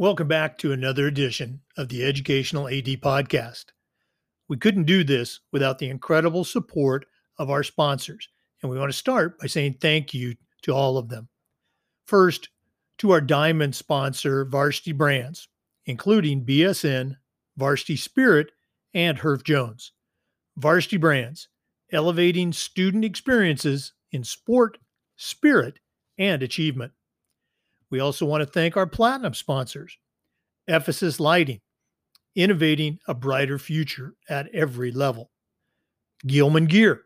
Welcome back to another edition of the Educational AD Podcast. We couldn't do this without the incredible support of our sponsors, and we want to start by saying thank you to all of them. First, to our diamond sponsor, Varsity Brands, including BSN, Varsity Spirit, and Herff Jones. Varsity Brands, elevating student experiences in sport, spirit, and achievement. We also want to thank our platinum sponsors Ephesus Lighting, innovating a brighter future at every level. Gilman Gear,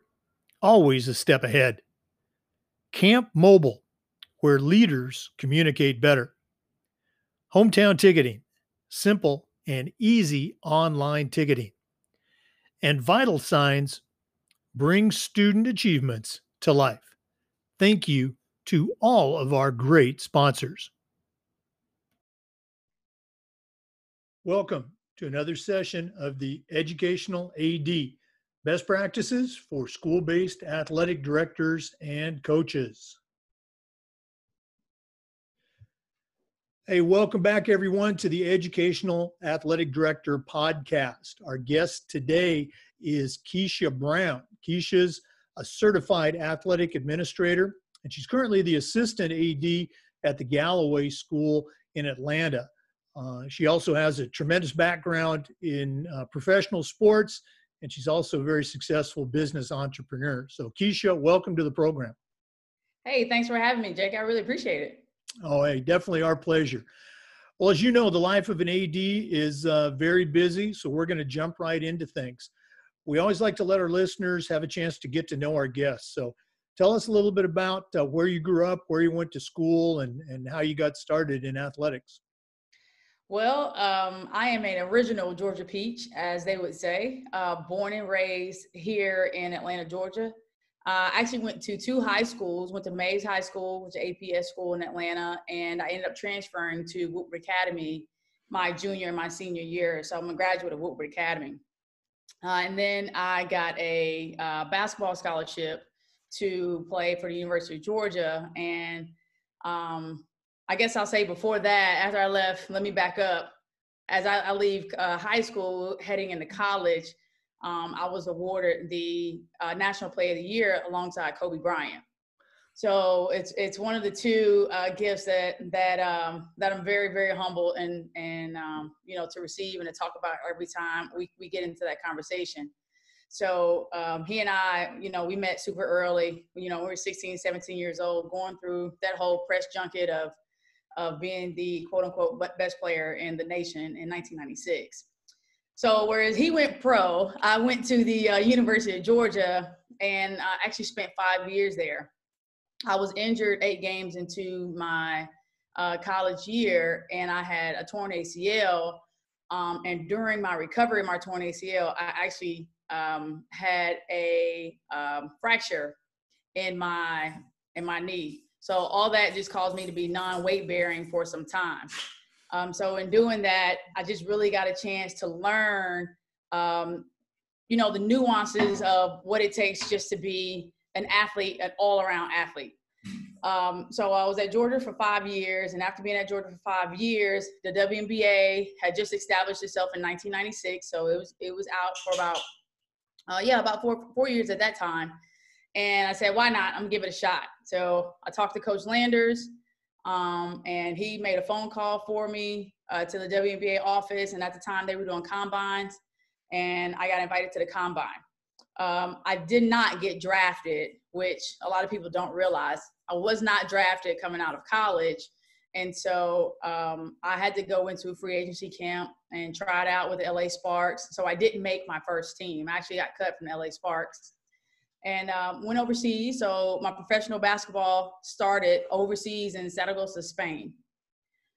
always a step ahead. Camp Mobile, where leaders communicate better. Hometown Ticketing, simple and easy online ticketing. And Vital Signs, bring student achievements to life. Thank you to all of our great sponsors. Welcome to another session of the Educational AD Best Practices for School Based Athletic Directors and Coaches. Hey, welcome back, everyone, to the Educational Athletic Director podcast. Our guest today is Keisha Brown. Keisha's a certified athletic administrator and she's currently the assistant AD at the Galloway School in Atlanta. Uh, she also has a tremendous background in uh, professional sports, and she's also a very successful business entrepreneur. So, Keisha, welcome to the program. Hey, thanks for having me, Jake. I really appreciate it. Oh, hey, definitely our pleasure. Well, as you know, the life of an AD is uh, very busy, so we're going to jump right into things. We always like to let our listeners have a chance to get to know our guests. So, Tell us a little bit about uh, where you grew up, where you went to school, and, and how you got started in athletics. Well, um, I am an original Georgia Peach, as they would say, uh, born and raised here in Atlanta, Georgia. Uh, I actually went to two high schools, went to Mays High School, which is APS school in Atlanta, and I ended up transferring to Woodward Academy my junior and my senior year. So I'm a graduate of Woodward Academy. Uh, and then I got a uh, basketball scholarship to play for the University of Georgia. And um, I guess I'll say before that, after I left, let me back up. As I, I leave uh, high school, heading into college, um, I was awarded the uh, National Player of the Year alongside Kobe Bryant. So it's it's one of the two uh, gifts that that um, that I'm very very humble and and um, you know to receive and to talk about every time we we get into that conversation. So um, he and I, you know, we met super early. You know, we were 16, 17 years old, going through that whole press junket of of being the quote unquote best player in the nation in 1996. So whereas he went pro, I went to the uh, University of Georgia and I actually spent five years there. I was injured eight games into my uh, college year, and I had a torn ACL. Um, and during my recovery, my torn ACL, I actually um, had a um, fracture in my in my knee. So all that just caused me to be non-weight bearing for some time. Um, so in doing that, I just really got a chance to learn, um, you know, the nuances of what it takes just to be an athlete, an all-around athlete. Um, so I was at Georgia for five years, and after being at Georgia for five years, the WNBA had just established itself in 1996. So it was it was out for about uh, yeah, about four four years at that time. And I said, why not? I'm gonna give it a shot. So I talked to Coach Landers, um, and he made a phone call for me uh, to the WNBA office. And at the time, they were doing combines, and I got invited to the combine. Um, I did not get drafted, which a lot of people don't realize. I was not drafted coming out of college. And so um, I had to go into a free agency camp and try it out with the LA Sparks. So I didn't make my first team. I actually got cut from the LA Sparks and um, went overseas. So my professional basketball started overseas in Zaragoza, Spain.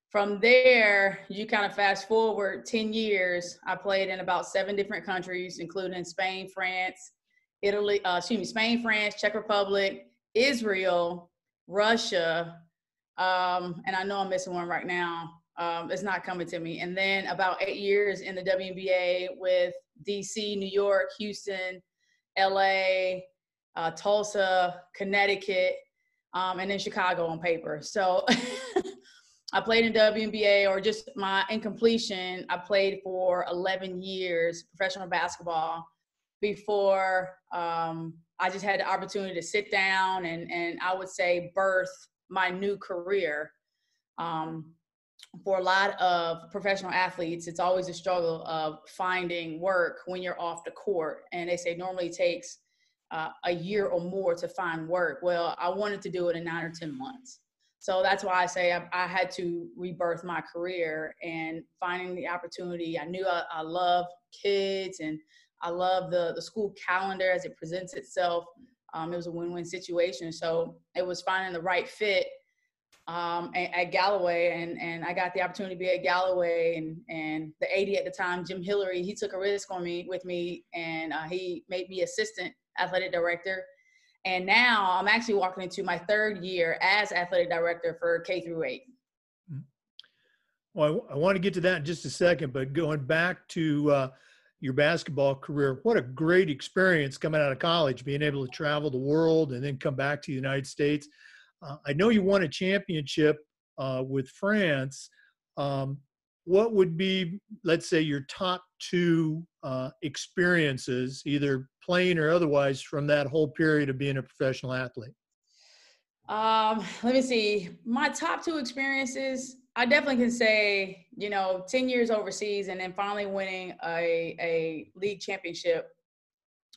From there, you kind of fast forward 10 years. I played in about seven different countries, including Spain, France, Italy, uh, excuse me, Spain, France, Czech Republic, Israel, Russia, um, and I know I'm missing one right now. Um, it's not coming to me. And then about eight years in the WNBA with DC, New York, Houston, LA, uh, Tulsa, Connecticut, um, and then Chicago on paper. So I played in WNBA or just my incompletion. I played for 11 years professional basketball before um, I just had the opportunity to sit down and, and I would say birth my new career. Um, for a lot of professional athletes, it's always a struggle of finding work when you're off the court. And they say normally takes uh, a year or more to find work. Well, I wanted to do it in nine or 10 months. So that's why I say I, I had to rebirth my career and finding the opportunity. I knew I, I love kids and I love the, the school calendar as it presents itself. Um, it was a win-win situation. So it was finding the right fit um, at, at, Galloway, and and I got the opportunity to be at Galloway, and and the AD at the time, Jim Hillary, he took a risk on me with me, and uh, he made me assistant athletic director, and now I'm actually walking into my third year as athletic director for K through eight. Mm-hmm. Well, I, I want to get to that in just a second, but going back to uh, your basketball career, what a great experience coming out of college, being able to travel the world and then come back to the United States. Uh, I know you won a championship uh, with France. Um, what would be, let's say, your top two uh, experiences, either playing or otherwise, from that whole period of being a professional athlete? Um, let me see. My top two experiences, I definitely can say, you know, 10 years overseas and then finally winning a, a league championship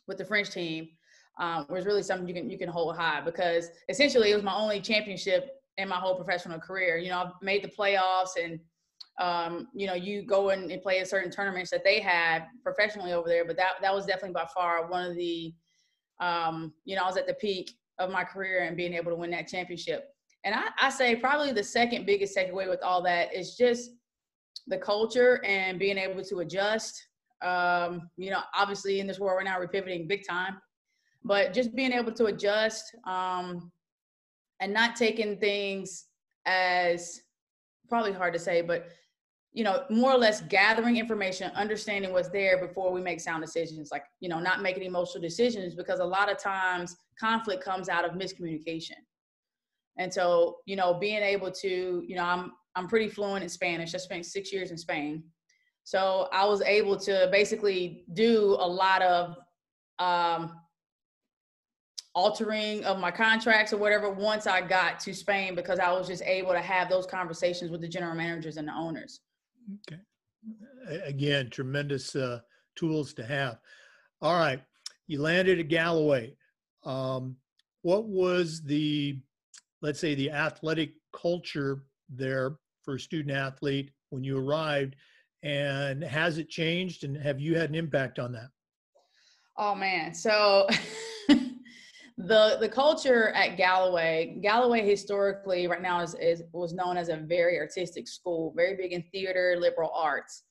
with the French team um, was really something you can you can hold high because essentially it was my only championship in my whole professional career. You know, I've made the playoffs and um, you know, you go in and play in certain tournaments that they had professionally over there, but that that was definitely by far one of the um, you know, I was at the peak of my career and being able to win that championship. And I, I say probably the second biggest takeaway with all that is just the culture and being able to adjust. Um, you know, obviously in this world right now, we're pivoting big time but just being able to adjust um, and not taking things as probably hard to say, but you know, more or less gathering information, understanding what's there before we make sound decisions. Like, you know, not making emotional decisions because a lot of times conflict comes out of miscommunication. And so, you know, being able to, you know, I'm I'm pretty fluent in Spanish. I spent six years in Spain. So I was able to basically do a lot of um, altering of my contracts or whatever once I got to Spain because I was just able to have those conversations with the general managers and the owners. Okay. Again, tremendous uh, tools to have. All right. You landed at Galloway. Um, what was the, let's say, the athletic culture there for a student athlete when you arrived? And has it changed? And have you had an impact on that? Oh, man. So, the the culture at Galloway, Galloway historically right now is, is was known as a very artistic school, very big in theater, liberal arts.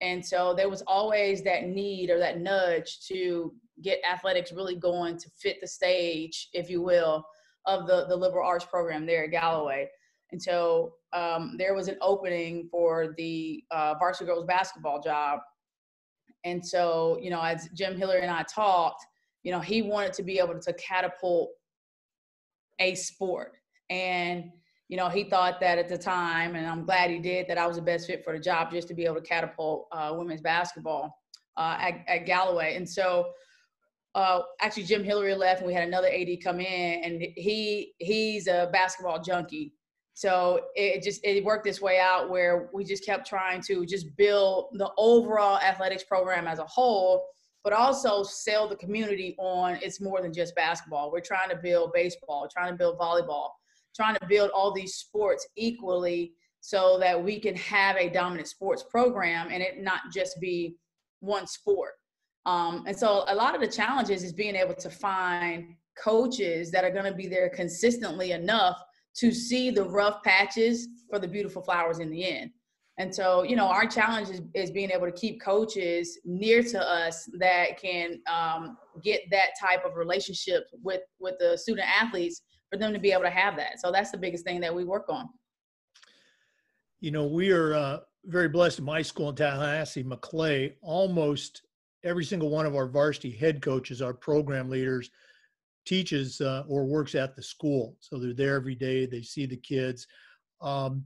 And so there was always that need or that nudge to get athletics really going to fit the stage, if you will, of the, the liberal arts program there at Galloway. And so um, there was an opening for the uh, varsity girls basketball job. And so, you know, as Jim Hillary and I talked, you know, he wanted to be able to catapult a sport. And, you know, he thought that at the time, and I'm glad he did, that I was the best fit for the job just to be able to catapult uh, women's basketball uh, at, at, Galloway. And so, uh, actually, Jim Hillary left, and we had another AD come in, and he he's a basketball junkie. So it just it worked this way out where we just kept trying to just build the overall athletics program as a whole but also sell the community on it's more than just basketball. We're trying to build baseball, trying to build volleyball, trying to build all these sports equally so that we can have a dominant sports program and it not just be one sport. Um, and so a lot of the challenges is being able to find coaches that are going to be there consistently enough to see the rough patches for the beautiful flowers in the end. And so, you know, our challenge is, is being able to keep coaches near to us that can um, get that type of relationship with with the student athletes for them to be able to have that. So that's the biggest thing that we work on. You know, we are uh, very blessed in my school in Tallahassee, Maclay. Almost every single one of our varsity head coaches, our program leaders, teaches uh, or works at the school, so they're there every day. They see the kids. Um,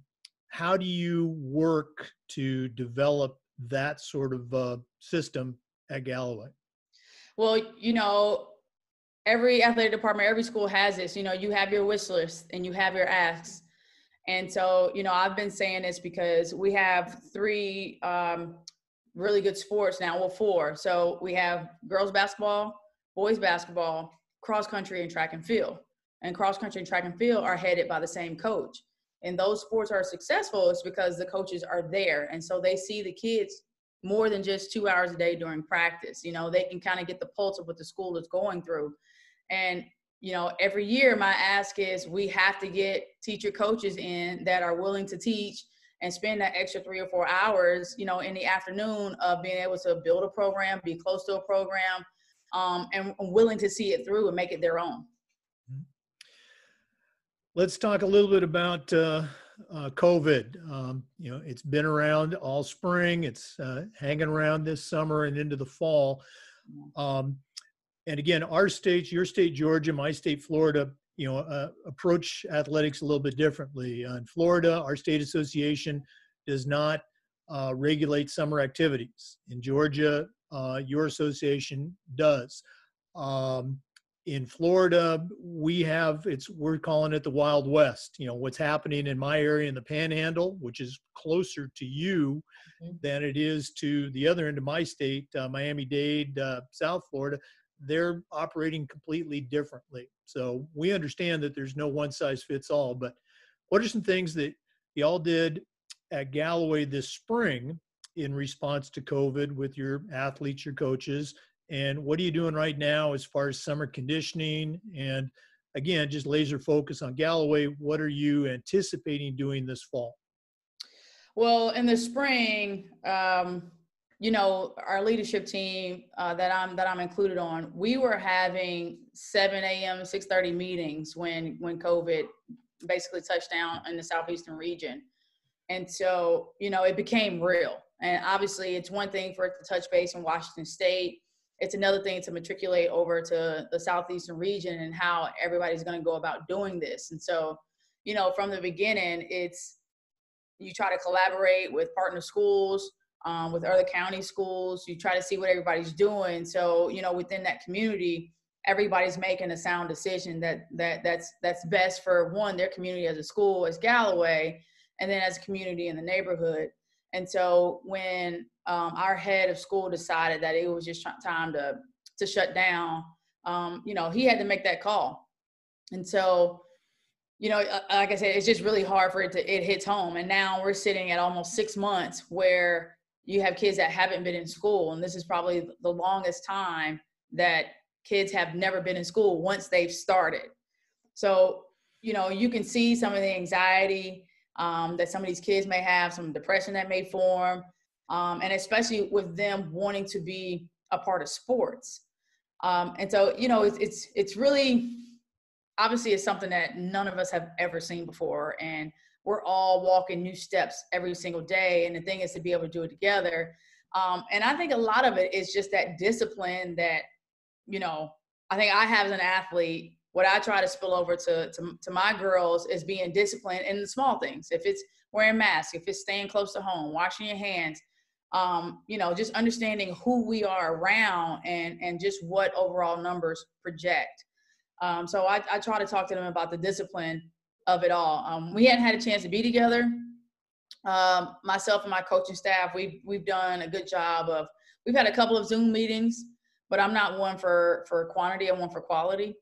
how do you work to develop that sort of uh, system at Galloway? Well, you know, every athletic department, every school has this. You know, you have your wish list and you have your asks. And so, you know, I've been saying this because we have three um, really good sports now. Well, four. So we have girls basketball, boys basketball, cross country, and track and field. And cross country and track and field are headed by the same coach. And those sports are successful is because the coaches are there. And so they see the kids more than just two hours a day during practice. You know, they can kind of get the pulse of what the school is going through. And you know, every year my ask is we have to get teacher coaches in that are willing to teach and spend that extra three or four hours, you know, in the afternoon of being able to build a program, be close to a program, um, and willing to see it through and make it their own. Let's talk a little bit about uh, uh, COVID. Um, you know, it's been around all spring. It's uh, hanging around this summer and into the fall. Um, and again, our states, your state, Georgia, my state, Florida, you know, uh, approach athletics a little bit differently. Uh, in Florida, our state association does not uh, regulate summer activities. In Georgia, your association does. Um, in Florida, we have it's we're calling it the Wild West. You know what's happening in my area in the Panhandle, which is closer to you mm-hmm. than it is to the other end of my state, uh, Miami-Dade, uh, South Florida they're operating completely differently. So we understand that there's no one size fits all, but what are some things that y'all did at Galloway this spring in response to COVID with your athletes, your coaches, and what are you doing right now as far as summer conditioning and again, just laser focus on Galloway. What are you anticipating doing this fall? Well, in the spring, um, you know, our leadership team uh, that I'm that I'm included on, we were having 7 a.m. 6:30 meetings when when COVID basically touched down in the southeastern region, and so you know it became real. And obviously, it's one thing for it to touch base in Washington State. It's another thing to matriculate over to the southeastern region and how everybody's going to go about doing this. And so, you know, from the beginning, it's you try to collaborate with partner schools um, with other county schools. You try to see what everybody's doing. So, you know, within that community, everybody's making a sound decision that that that's that's best for one their community as a school as Galloway, and then as a community in the neighborhood. And so when um, our head of school decided that it was just time to to shut down, um, you know, he had to make that call. And so, you know, uh, like I said, it's just really hard for it to it hits home. And now we're sitting at almost six months where you have kids that haven't been in school and this is probably the longest time that kids have never been in school once they've started so you know you can see some of the anxiety um, that some of these kids may have some depression that may form um, and especially with them wanting to be a part of sports um, and so you know it's, it's it's really obviously it's something that none of us have ever seen before and we're all walking new steps every single day. And the thing is to be able to do it together. Um, and I think a lot of it is just that discipline that, you know, I think I have as an athlete, what I try to spill over to, to, to my girls is being disciplined in the small things. If it's wearing masks, if it's staying close to home, washing your hands, um, you know, just understanding who we are around and, and just what overall numbers project. Um, so I, I try to talk to them about the discipline of it all. Um, we hadn't had a chance to be together. Um, myself and my coaching staff, we've we've done a good job of. We've had a couple of Zoom meetings, but I'm not one for for quantity. I'm one for quality.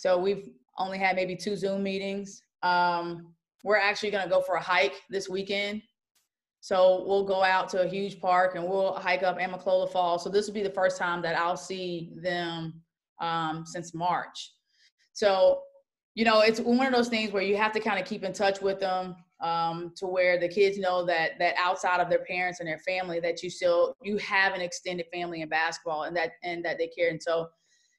So we've only had maybe two Zoom meetings. Um, we're actually going to go for a hike this weekend. So we'll go out to a huge park and we'll hike up Amicalola Falls. So this will be the first time that I'll see them um, since March. So you know, it's one of those things where you have to kind of keep in touch with them um, to where the kids know that that outside of their parents and their family, that you still you have an extended family in basketball and that and that they care. And so,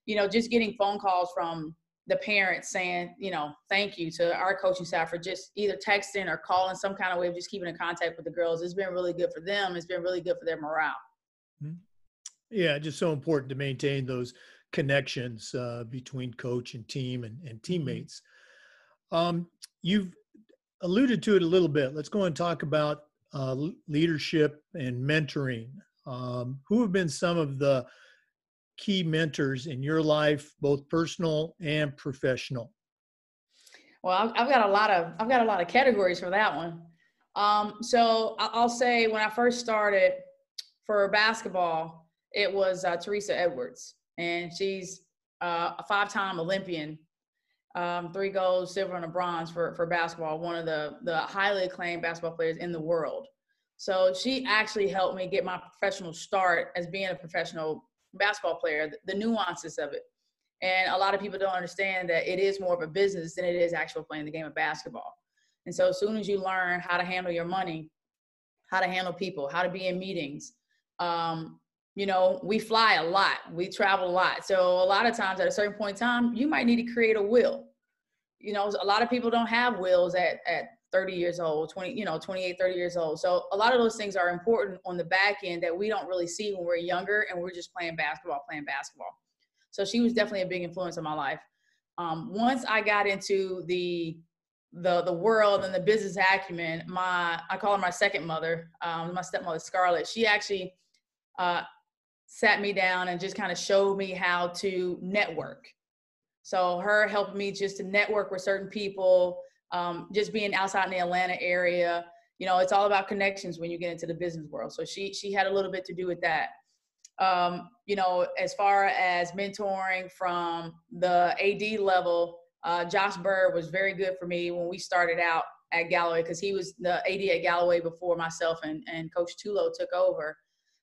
you know, just getting phone calls from the parents saying, you know, thank you to our coaching staff for just either texting or calling some kind of way of just keeping in contact with the girls. It's been really good for them. It's been really good for their morale. Mm-hmm. Yeah, just so important to maintain those connections uh, between coach and team and, and mm-hmm. teammates. Um, you've alluded to it a little bit. Let's go and talk about uh, leadership and mentoring. Um, who have been some of the key mentors in your life, both personal and professional? Well, I've got a lot of I've got a lot of categories for that one. Um, so I'll say when I first started for basketball, it was uh, Teresa Edwards, and she's uh, a five-time Olympian, um, three golds, silver, and a bronze for for basketball. One of the the highly acclaimed basketball players in the world. So she actually helped me get my professional start as being a professional basketball player, the nuances of it. And a lot of people don't understand that it is more of a business than it is actual playing the game of basketball. And so as soon as you learn how to handle your money, how to handle people, how to be in meetings, um, you know, we fly a lot, we travel a lot. So a lot of times at a certain point in time, you might need to create a will. You know, a lot of people don't have wills at, at 30 years old, 20, you know, 28, 30 years old. So a lot of those things are important on the back end that we don't really see when we're younger and we're just playing basketball, playing basketball. So she was definitely a big influence in my life. Um, once I got into the the the world and the business acumen, my I call her my second mother, um, my stepmother Scarlett. She actually uh, sat me down and just kind of showed me how to network. So her helping me just to network with certain people, um, just being outside in the Atlanta area. You know, it's all about connections when you get into the business world. So she she had a little bit to do with that um, you know, as far as mentoring from the AD level, uh, Josh Bird was very good for me when we started out at Galloway because he was the AD at Galloway before myself and, and Coach Tulo took over.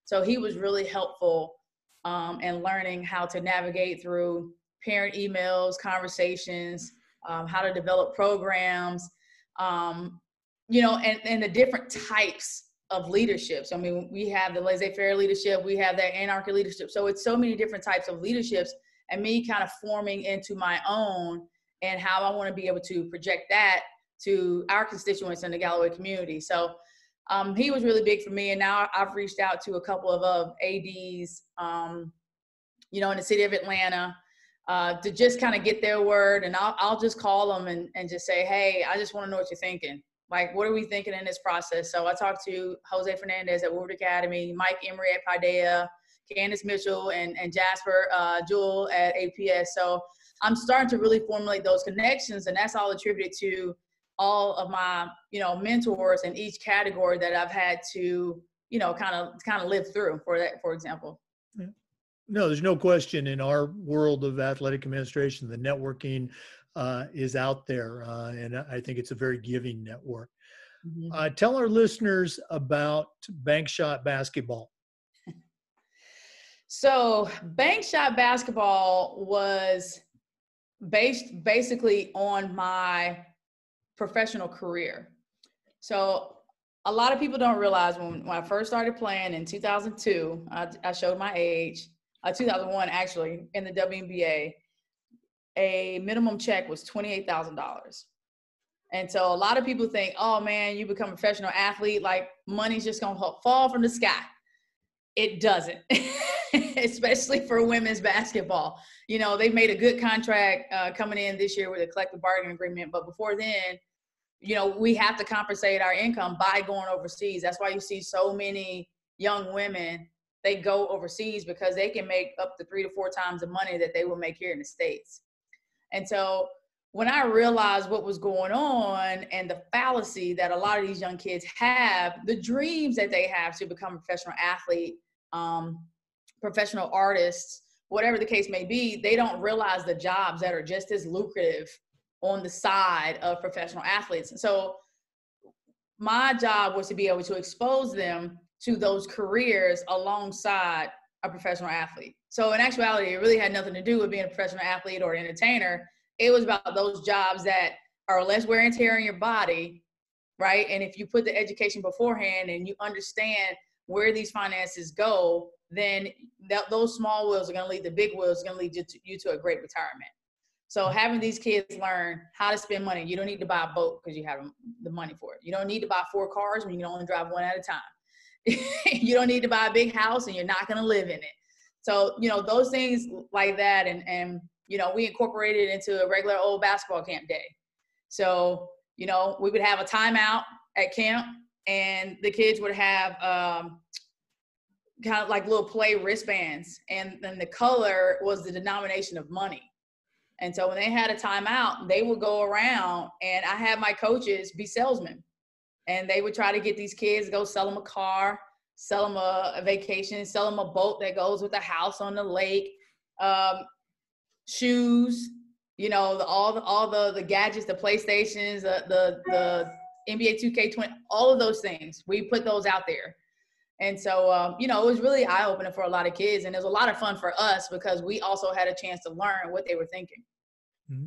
So he was really helpful um, in learning how to navigate through parent emails, conversations, um, how to develop programs, um, you know, and, and the different types of leaderships. I mean, we have the laissez-faire leadership, we have that anarchy leadership. So it's so many different types of leaderships, and me kind of forming into my own and how I want to be able to project that to our constituents in the Galloway community. So um, he was really big for me, and now I've reached out to a couple of, ads, um, you know, in the city of Atlanta. Uh, to just kind of get their word, and I'll, I'll just call them and, and just say, hey, I just want to know what you're thinking like, what are we thinking in this process? So I talked to Jose Fernandez at Woodward Academy, Mike Emery at Paideia, Candace Mitchell, and, and Jasper uh, Jewell at APS. So I'm starting to really formulate those connections, and that's all attributed to all of my, you know, mentors in each category that I've had to, you know, kind of kind of live through. For that, for example. No, there's no question in our world of athletic administration, the networking uh, is out there, uh, and I think it's a very giving network. Mm-hmm. Uh, tell our listeners about Bank Shot Basketball. So, Bank Shot Basketball was based basically on my professional career. So, a lot of people don't realize when, when I first started playing in 2002, I, I showed my age, uh, 2001 actually, in the WNBA a minimum check was $28,000. And so a lot of people think, oh man, you become a professional athlete, like money's just gonna fall from the sky. It doesn't, especially for women's basketball. You know, they've made a good contract uh, coming in this year with a collective bargaining agreement, but before then, you know, we have to compensate our income by going overseas. That's why you see so many young women, they go overseas because they can make up to three to four times the money that they will make here in the States. And so when I realized what was going on and the fallacy that a lot of these young kids have, the dreams that they have to become a professional athlete, um, professional artists, whatever the case may be, they don't realize the jobs that are just as lucrative on the side of professional athletes. And so my job was to be able to expose them to those careers alongside a professional athlete. So in actuality, it really had nothing to do with being a professional athlete or an entertainer. It was about those jobs that are less wear and tear on your body, right? And if you put the education beforehand and you understand where these finances go, then th- those small wheels are going to lead the big wheels, going to lead you to, you to a great retirement. So having these kids learn how to spend money, you don't need to buy a boat because you have the money for it. You don't need to buy four cars when you can only drive one at a time. you don't need to buy a big house and you're not going to live in it. So, you know, those things like that. And, and, you know, we incorporated into a regular old basketball camp day. So, you know, we would have a timeout at camp and the kids would have um, kind of like little play wristbands. And then the color was the denomination of money. And so when they had a timeout, they would go around and I had my coaches be salesmen. And they would try to get these kids, go sell them a car, sell them a, a vacation, sell them a boat that goes with a house on the lake, um, shoes, you know, the, all the all the the gadgets, the PlayStations, the the, the NBA 2K20, all of those things. We put those out there. And so, um, you know, it was really eye opening for a lot of kids. And it was a lot of fun for us because we also had a chance to learn what they were thinking. Mm-hmm.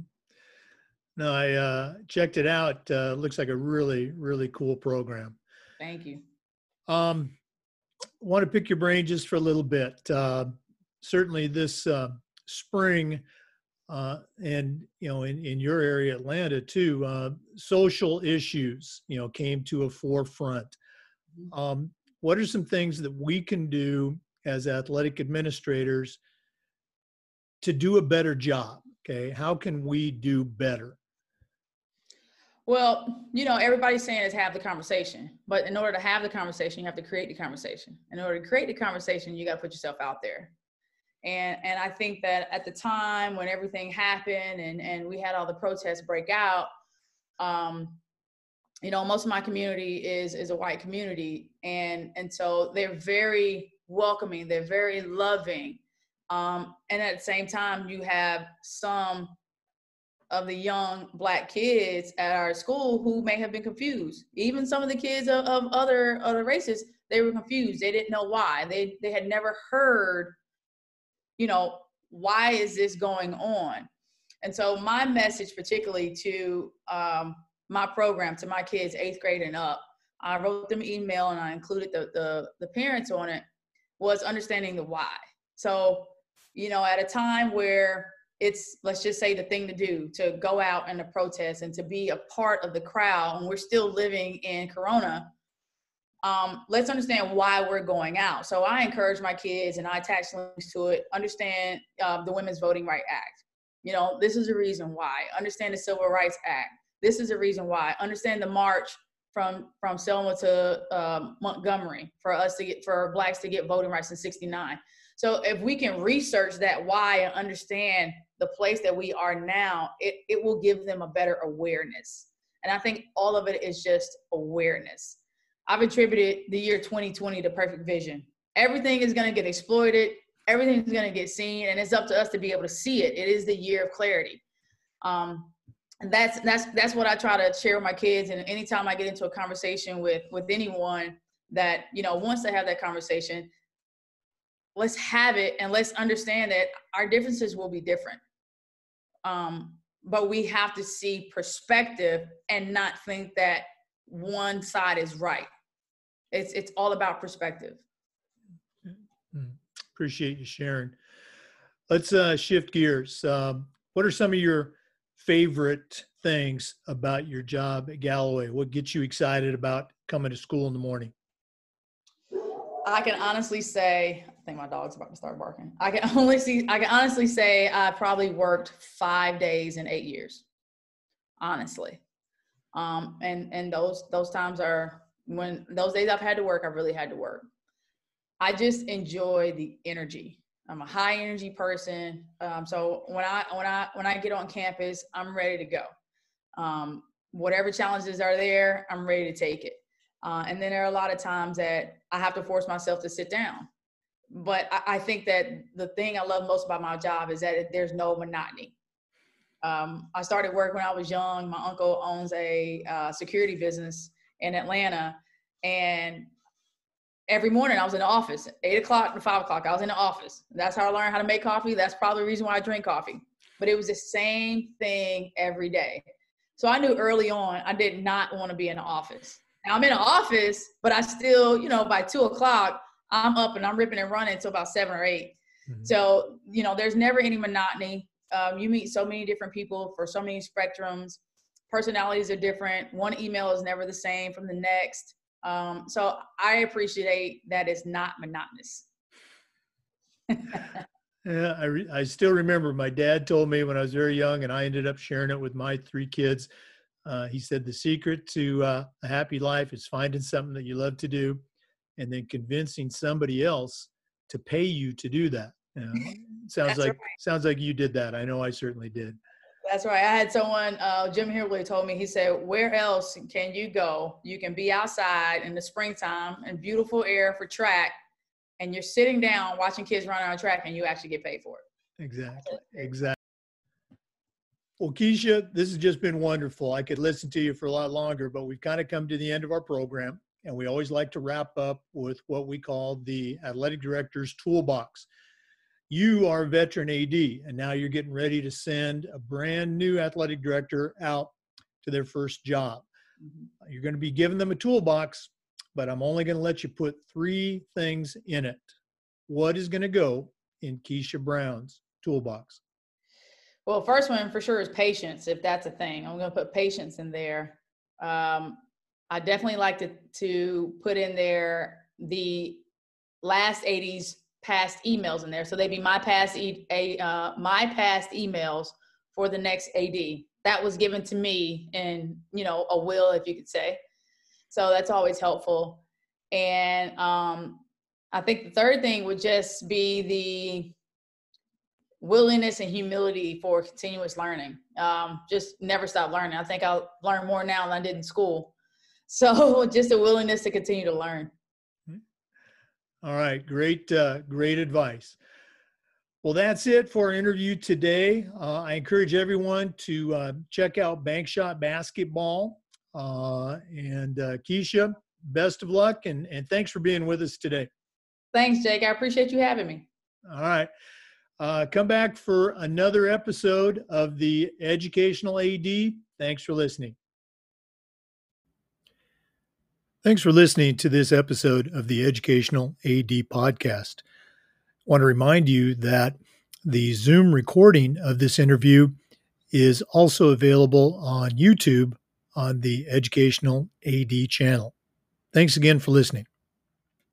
No, I uh, checked it out. Uh, looks like a really, really cool program. Thank you. Um, want to pick your brain just for a little bit. Uh, certainly, this uh, spring, uh, and you know, in, in your area, Atlanta, too, uh, social issues, you know, came to a forefront. Mm-hmm. Um, what are some things that we can do as athletic administrators to do a better job? Okay, how can we do better? Well, you know, everybody's saying is have the conversation, but in order to have the conversation, you have to create the conversation. In order to create the conversation, you got to put yourself out there. And and I think that at the time when everything happened and and we had all the protests break out, um, you know, most of my community is is a white community, and and so they're very welcoming, they're very loving, um, and at the same time, you have some of the young black kids at our school who may have been confused. Even some of the kids of, of other other races, they were confused. They didn't know why. They they had never heard, you know, why is this going on? And so my message, particularly to um, my program to my kids, eighth grade and up, I wrote them email and I included the, the, the parents on it, was understanding the why. So, you know, at a time where it's, let's just say the thing to do to go out and to protest and to be a part of the crowd, and we're still living in Corona, um, let's understand why we're going out. So I encourage my kids and I attach links to it, understand uh, the Women's Voting Right Act. You know, this is the reason why. Understand the Civil Rights Act this is a reason why. Understand the march from from Selma to uh, Montgomery for us to get for blacks to get voting rights in '69. So if we can research that why and understand the place that we are now, it, it will give them a better awareness. And I think all of it is just awareness. I've attributed the year 2020 to perfect vision. Everything is going to get exploited. Everything is going to get seen, and it's up to us to be able to see it. It is the year of clarity. Um, and that's that's that's what I try to share with my kids. And anytime I get into a conversation with with anyone that you know wants to have that conversation, let's have it and let's understand that our differences will be different. Um, but we have to see perspective and not think that one side is right. It's it's all about perspective. Mm-hmm. Appreciate you sharing. Let's uh, shift gears. Um, what are some of your favorite things about your job at Galloway? What gets you excited about coming to school in the morning? I can honestly say, think my dog's about to start barking. I can only see, I can honestly say I probably worked five days in eight years, honestly. Um, and and those those times are when those days I've had to work, I really had to work. I just enjoy the energy I'm a high energy person. Um, so when I when I when I get on campus, I'm ready to go. Um, whatever challenges are there, I'm ready to take it. Uh, and then there are a lot of times that I have to force myself to sit down. But I, I think that the thing I love most about my job is that there's no monotony. Um, I started work when I was young. My uncle owns a uh, security business in Atlanta, and every morning I was in the office, eight o'clock to five o'clock. I was in the office. That's how I learned how to make coffee. That's probably the reason why I drink coffee. But it was the same thing every day. So I knew early on I did not want to be in the office. Now I'm in the office, but I still, you know, by two o'clock, I'm up and I'm ripping and running until about seven or 8 mm-hmm. So, you know, there's never any monotony. Um, you meet so many different people for so many spectrums. Personalities are different. One email is never the same from the next. Um, so I appreciate that it's not monotonous. Yeah, I, re- I still remember my dad told me when I was very young, and I ended up sharing it with my three kids. Uh, he said the secret to uh, a happy life is finding something that you love to do, and then convincing somebody else to pay you to do that. You know, sounds like right. sounds like you did that. I know I certainly did. That's right. I had someone, uh, Jim Hillary told me, he said, Where else can you go? You can be outside in the springtime and beautiful air for track, and you're sitting down watching kids run on track, and you actually get paid for it. Exactly. Exactly. Well, Keisha, this has just been wonderful. I could listen to you for a lot longer, but we've kind of come to the end of our program, and we always like to wrap up with what we call the athletic director's toolbox you are a veteran AD, and now you're getting ready to send a brand new athletic director out to their first job. Mm-hmm. You're going to be giving them a toolbox, but I'm only going to let you put three things in it. What is going to go in Keisha Brown's toolbox? Well, first one for sure is patience, if that's a thing. I'm going to put patience in there. Um, I definitely like to, to put in there the last 80s past emails in there. So they'd be my past e- a uh, my past emails for the next AD. That was given to me in you know a will, if you could say. So that's always helpful. And um, I think the third thing would just be the willingness and humility for continuous learning. Um, just never stop learning. I think I'll learn more now than I did in school. So just a willingness to continue to learn. All right, great, uh, great advice. Well, that's it for our interview today. Uh, I encourage everyone to uh, check out Bankshot Basketball. Uh, and uh, Keisha, best of luck and, and thanks for being with us today. Thanks, Jake. I appreciate you having me. All right. Uh, come back for another episode of the Educational AD. Thanks for listening. Thanks for listening to this episode of the Educational AD Podcast. I want to remind you that the Zoom recording of this interview is also available on YouTube on the Educational AD channel. Thanks again for listening.